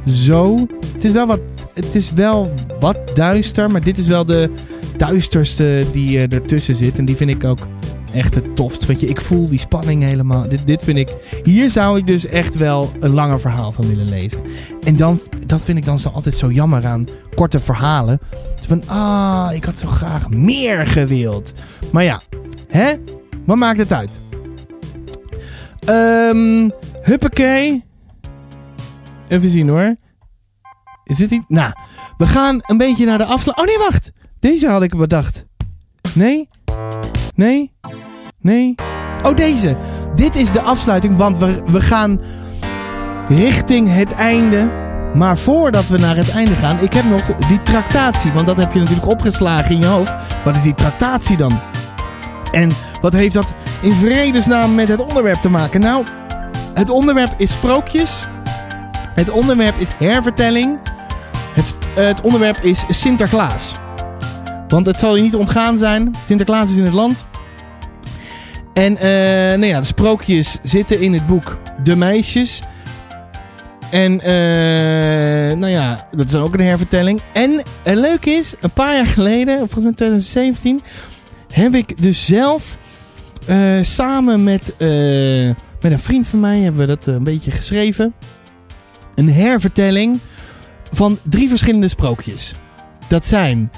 zo. Het is wel wat, het is wel wat duister, maar dit is wel de duisterste die eh, ertussen zit. En die vind ik ook echt het tofst. Weet je, ik voel die spanning helemaal. Dit, vind ik. Hier zou ik dus echt wel een langer verhaal van willen lezen. En dan, dat vind ik dan zo altijd zo jammer aan korte verhalen. Van, ah, ik had zo graag meer gewild. Maar ja, hè? Wat maakt het uit? Ehm, huppakee. Even zien hoor. Is dit iets? Nou, we gaan een beetje naar de afsluiting. Oh nee, wacht. Deze had ik bedacht. Nee? Nee? Nee? Oh, deze. Dit is de afsluiting, want we, we gaan richting het einde. Maar voordat we naar het einde gaan, ik heb nog die tractatie. Want dat heb je natuurlijk opgeslagen in je hoofd. Wat is die tractatie dan? En wat heeft dat in vredesnaam met het onderwerp te maken? Nou, het onderwerp is sprookjes. Het onderwerp is hervertelling. Het, het onderwerp is Sinterklaas. Want het zal je niet ontgaan zijn. Sinterklaas is in het land. En eh, nou ja, de sprookjes zitten in het boek De Meisjes. En eh, nou ja, dat is ook een hervertelling. En het leuke is, een paar jaar geleden, volgens mij 2017, heb ik dus zelf eh, samen met, eh, met een vriend van mij hebben we dat eh, een beetje geschreven. Een hervertelling van drie verschillende sprookjes. Dat zijn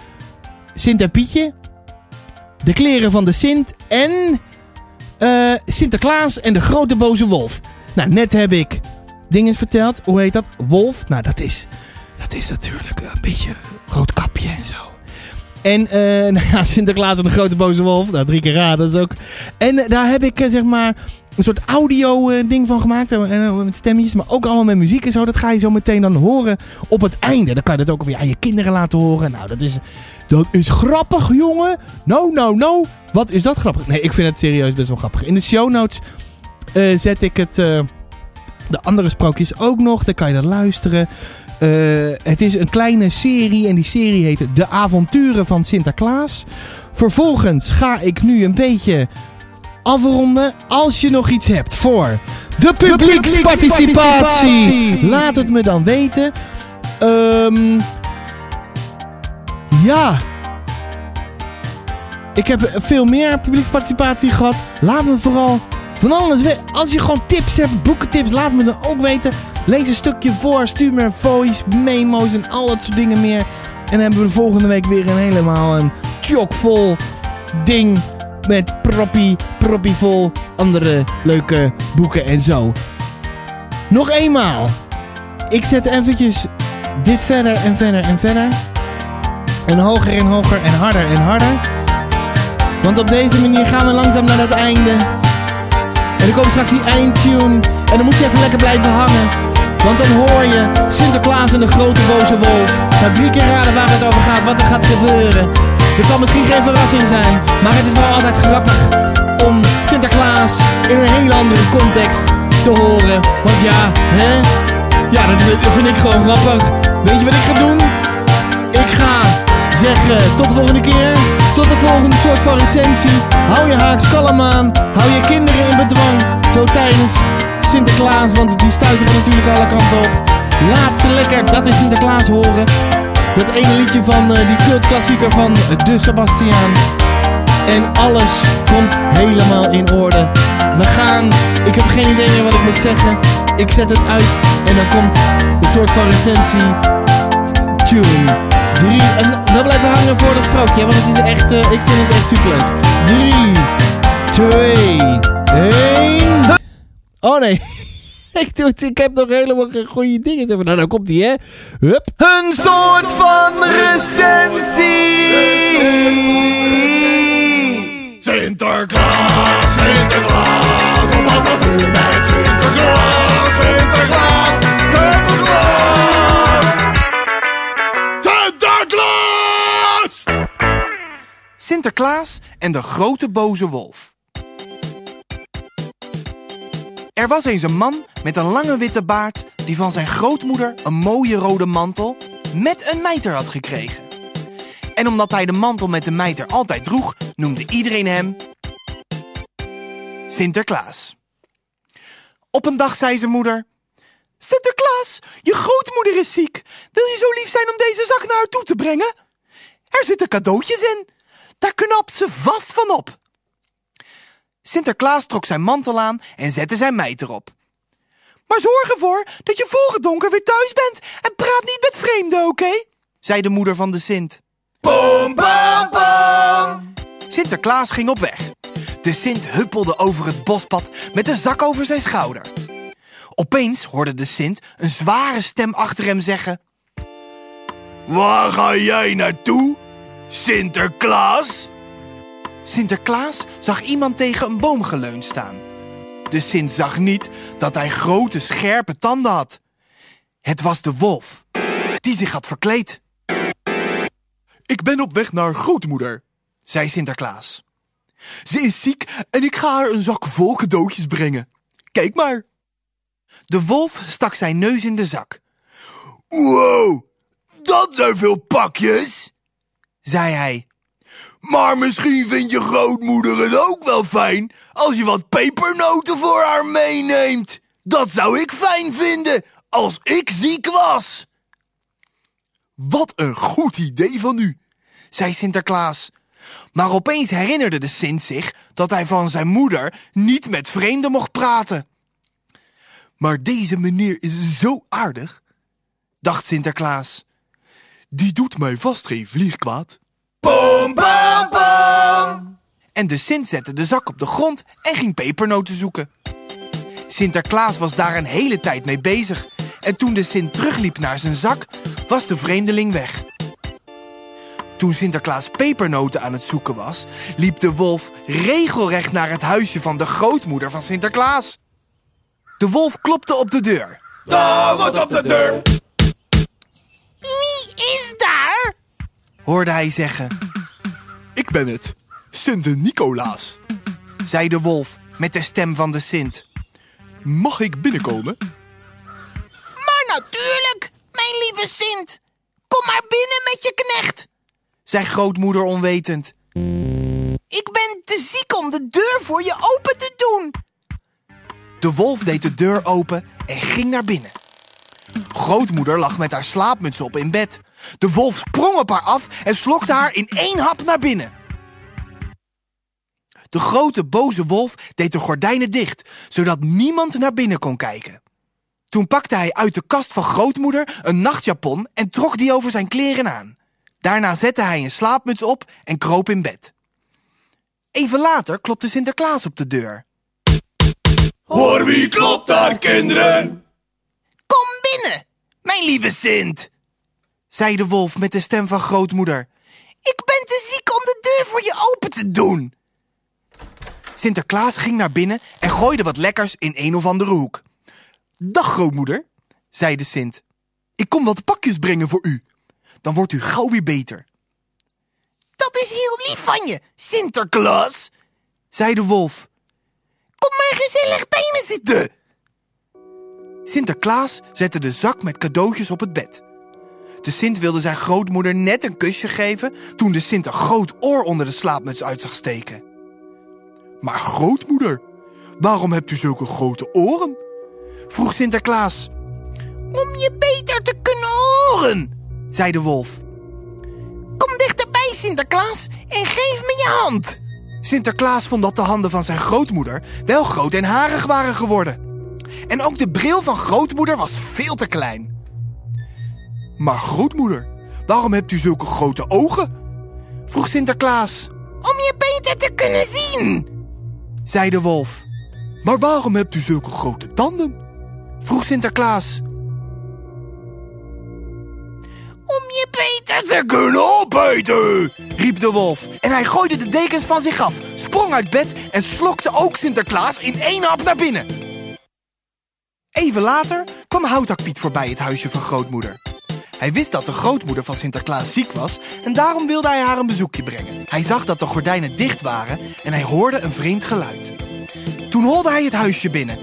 Sint Pietje, de kleren van de Sint en eh, Sinterklaas en de grote boze wolf. Nou, net heb ik dinges verteld. Hoe heet dat? Wolf. Nou, dat is, dat is natuurlijk een beetje rood kapje en zo. En eh, [LAUGHS] nou ja, Sinterklaas en de grote boze wolf. Nou, drie keer raden. Is ook. En eh, daar heb ik eh, zeg maar een soort audio ding van gemaakt. met stemmetjes, maar ook allemaal met muziek en zo. Dat ga je zo meteen dan horen op het einde. Dan kan je dat ook weer aan je kinderen laten horen. Nou, dat is, dat is grappig, jongen. Nou, nou, nou. Wat is dat grappig? Nee, ik vind het serieus best wel grappig. In de show notes zet ik het, de andere sprookjes ook nog. Dan kan je dat luisteren. Eh, het is een kleine serie en die serie heet De Avonturen van Sinterklaas. Vervolgens ga ik nu een beetje afronden. Als je nog iets hebt voor de publieksparticipatie, laat het me dan weten. Ehm, ja. Ik heb veel meer publieksparticipatie gehad. Laat me vooral van alles weten. Als je gewoon tips hebt, boekentips, laat me dan ook weten. Lees een stukje voor, stuur me voice, memo's en al dat soort dingen meer. En dan hebben we de volgende week weer een helemaal een chockvol ding met proppie, proppie vol andere leuke boeken en zo. Nog eenmaal. Ik zet eventjes dit verder en verder en verder. En hoger en hoger en harder en harder. Want op deze manier gaan we langzaam naar het einde. En er komt straks die eindtune. En dan moet je even lekker blijven hangen. Want dan hoor je Sinterklaas en de grote boze wolf. Na drie keer raden waar het over gaat, wat er gaat gebeuren. Dit zal misschien geen verrassing zijn, maar het is wel altijd grappig om Sinterklaas in een heel andere context te horen. Want ja, hè? Ja, dat, dat vind ik gewoon grappig. Weet je wat ik ga doen? Ik ga zeggen tot de volgende keer. Tot de volgende soort van recensie. Hou je haaks kalm aan. Hou je kinderen in bedwang. Zo tijdens Sinterklaas, want die stuiteren natuurlijk alle kanten op. Laatste lekker, dat is Sinterklaas horen. Dat ene liedje van eh, die cultklassieker van De Sebastiaan. En alles komt helemaal in orde. We gaan, ik heb geen idee meer wat ik moet zeggen. Ik zet het uit en dan komt een soort van recensie. Tune. Drie. En dan blijven hangen voor dat sprookje, want het is echt, eh, ik vind het echt superleuk. Drie, twee, één. Oh nee. [LAUGHS] Ik, doe het, ik heb nog helemaal geen goede dingen. Nou, nou komt hij, hè. Hup. Een soort van recensie. Sinterklaas, Sinterklaas, op avontuur met Sinterklaas, Sinterklaas, Sinterklaas. Sinterklaas! Sinterklaas en de grote boze wolf. Er was eens een man met een lange witte baard die van zijn grootmoeder een mooie rode mantel met een mijter had gekregen. En omdat hij de mantel met de mijter altijd droeg, noemde iedereen hem Sinterklaas. Op een dag zei zijn moeder: Sinterklaas, je grootmoeder is ziek. Wil je zo lief zijn om deze zak naar haar toe te brengen? Er zitten cadeautjes in. Daar knapt ze vast van op. Sinterklaas trok zijn mantel aan en zette zijn mijter op. Maar zorg ervoor dat je voor het donker weer thuis bent en praat niet met vreemden, oké? zei de moeder van de Sint. Boom, bam, bam. Sinterklaas ging op weg. De Sint huppelde over het bospad met een zak over zijn schouder. Opeens hoorde de Sint een zware stem achter hem zeggen... Waar ga jij naartoe, Sinterklaas? Sinterklaas zag iemand tegen een boom geleund staan. De Sint zag niet dat hij grote scherpe tanden had. Het was de wolf, die zich had verkleed. Ik ben op weg naar grootmoeder, zei Sinterklaas. Ze is ziek en ik ga haar een zak vol cadeautjes brengen. Kijk maar. De wolf stak zijn neus in de zak, Wow, dat zijn veel pakjes. zei hij. Maar misschien vindt je grootmoeder het ook wel fijn als je wat pepernoten voor haar meeneemt. Dat zou ik fijn vinden als ik ziek was. Wat een goed idee van u, zei Sinterklaas. Maar opeens herinnerde de Sint zich dat hij van zijn moeder niet met vreemden mocht praten. Maar deze meneer is zo aardig, dacht Sinterklaas. Die doet mij vast geen vlieg kwaad. Boom, bam, bam. En de Sint zette de zak op de grond en ging pepernoten zoeken. Sinterklaas was daar een hele tijd mee bezig. En toen de Sint terugliep naar zijn zak, was de vreemdeling weg. Toen Sinterklaas pepernoten aan het zoeken was, liep de wolf regelrecht naar het huisje van de grootmoeder van Sinterklaas. De wolf klopte op de deur. Daar wordt op de deur. Wie is daar? Hoorde hij zeggen. Ik ben het, Sint Nicolaas, zei de wolf met de stem van de Sint. Mag ik binnenkomen? Maar natuurlijk, mijn lieve Sint. Kom maar binnen met je knecht, zei grootmoeder onwetend. Ik ben te ziek om de deur voor je open te doen. De wolf deed de deur open en ging naar binnen. Grootmoeder lag met haar slaapmuts op in bed. De wolf sprong op haar af en slokte haar in één hap naar binnen. De grote boze wolf deed de gordijnen dicht, zodat niemand naar binnen kon kijken. Toen pakte hij uit de kast van grootmoeder een nachtjapon en trok die over zijn kleren aan. Daarna zette hij een slaapmuts op en kroop in bed. Even later klopte Sinterklaas op de deur. Hoor wie klopt daar, kinderen? Kom binnen, mijn lieve Sint, zei de wolf met de stem van grootmoeder. Ik ben te ziek om de deur voor je open te doen. Sinterklaas ging naar binnen en gooide wat lekkers in een of andere hoek. Dag grootmoeder, zei de Sint. Ik kom wat pakjes brengen voor u. Dan wordt u gauw weer beter. Dat is heel lief van je, Sinterklaas, zei de wolf. Kom maar gezellig bij me zitten. Sinterklaas zette de zak met cadeautjes op het bed. De Sint wilde zijn grootmoeder net een kusje geven toen de Sint een groot oor onder de slaapmuts uit zag steken. Maar grootmoeder, waarom hebt u zulke grote oren? vroeg Sinterklaas. Om je beter te kunnen horen, zei de wolf. Kom dichterbij, Sinterklaas, en geef me je hand. Sinterklaas vond dat de handen van zijn grootmoeder wel groot en harig waren geworden. En ook de bril van grootmoeder was veel te klein. Maar grootmoeder, waarom hebt u zulke grote ogen? vroeg Sinterklaas. Om je beter te kunnen zien, zei de wolf. Maar waarom hebt u zulke grote tanden? vroeg Sinterklaas. Om je beter te kunnen opeten, riep de wolf. En hij gooide de dekens van zich af, sprong uit bed en slokte ook Sinterklaas in één hap naar binnen. Even later kwam Houtakpiet voorbij het huisje van grootmoeder. Hij wist dat de grootmoeder van Sinterklaas ziek was en daarom wilde hij haar een bezoekje brengen. Hij zag dat de gordijnen dicht waren en hij hoorde een vreemd geluid. Toen holde hij het huisje binnen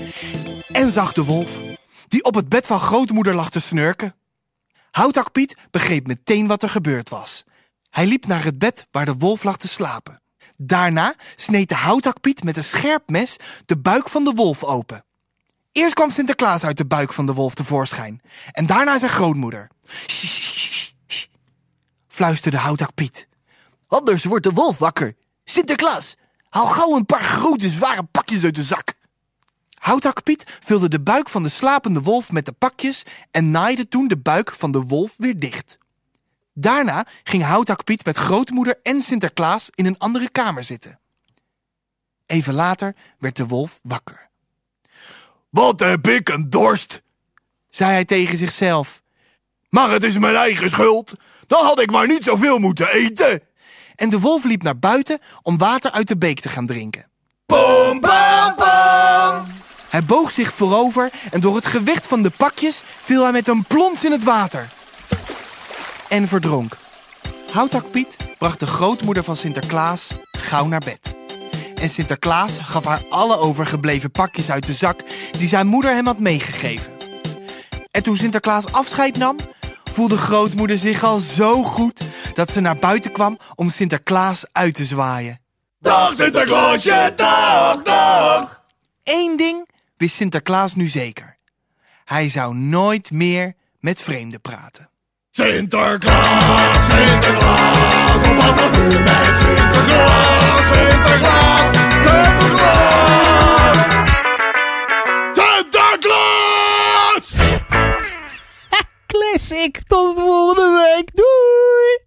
en zag de wolf, die op het bed van grootmoeder lag te snurken. Houtakpiet begreep meteen wat er gebeurd was. Hij liep naar het bed waar de wolf lag te slapen. Daarna sneed de houtakpiet met een scherp mes de buik van de wolf open. Eerst kwam Sinterklaas uit de buik van de wolf tevoorschijn en daarna zijn grootmoeder. Fluisterde houtakpiet. Anders wordt de wolf wakker. Sinterklaas, haal gauw een paar grote zware pakjes uit de zak. Houtakpiet vulde de buik van de slapende wolf met de pakjes en naaide toen de buik van de wolf weer dicht. Daarna ging Houtakpiet met grootmoeder en Sinterklaas in een andere kamer zitten. Even later werd de wolf wakker. Wat heb ik een dorst, zei hij tegen zichzelf. Maar het is mijn eigen schuld. Dan had ik maar niet zoveel moeten eten. En de wolf liep naar buiten om water uit de beek te gaan drinken. Boom, bam, bam! Hij boog zich voorover en door het gewicht van de pakjes viel hij met een plons in het water. En verdronk. Houtakpiet bracht de grootmoeder van Sinterklaas gauw naar bed. En Sinterklaas gaf haar alle overgebleven pakjes uit de zak die zijn moeder hem had meegegeven. En toen Sinterklaas afscheid nam, voelde grootmoeder zich al zo goed dat ze naar buiten kwam om Sinterklaas uit te zwaaien. Dag Sinterklaasje, dag, dag. Eén ding wist Sinterklaas nu zeker. Hij zou nooit meer met vreemden praten. Sinterklaas, Sinterklaas, op avontuur met Sinterklaas, Sinterklaas, Sinterklaas, Sinterklaas! Classic, tot volgende week, doei!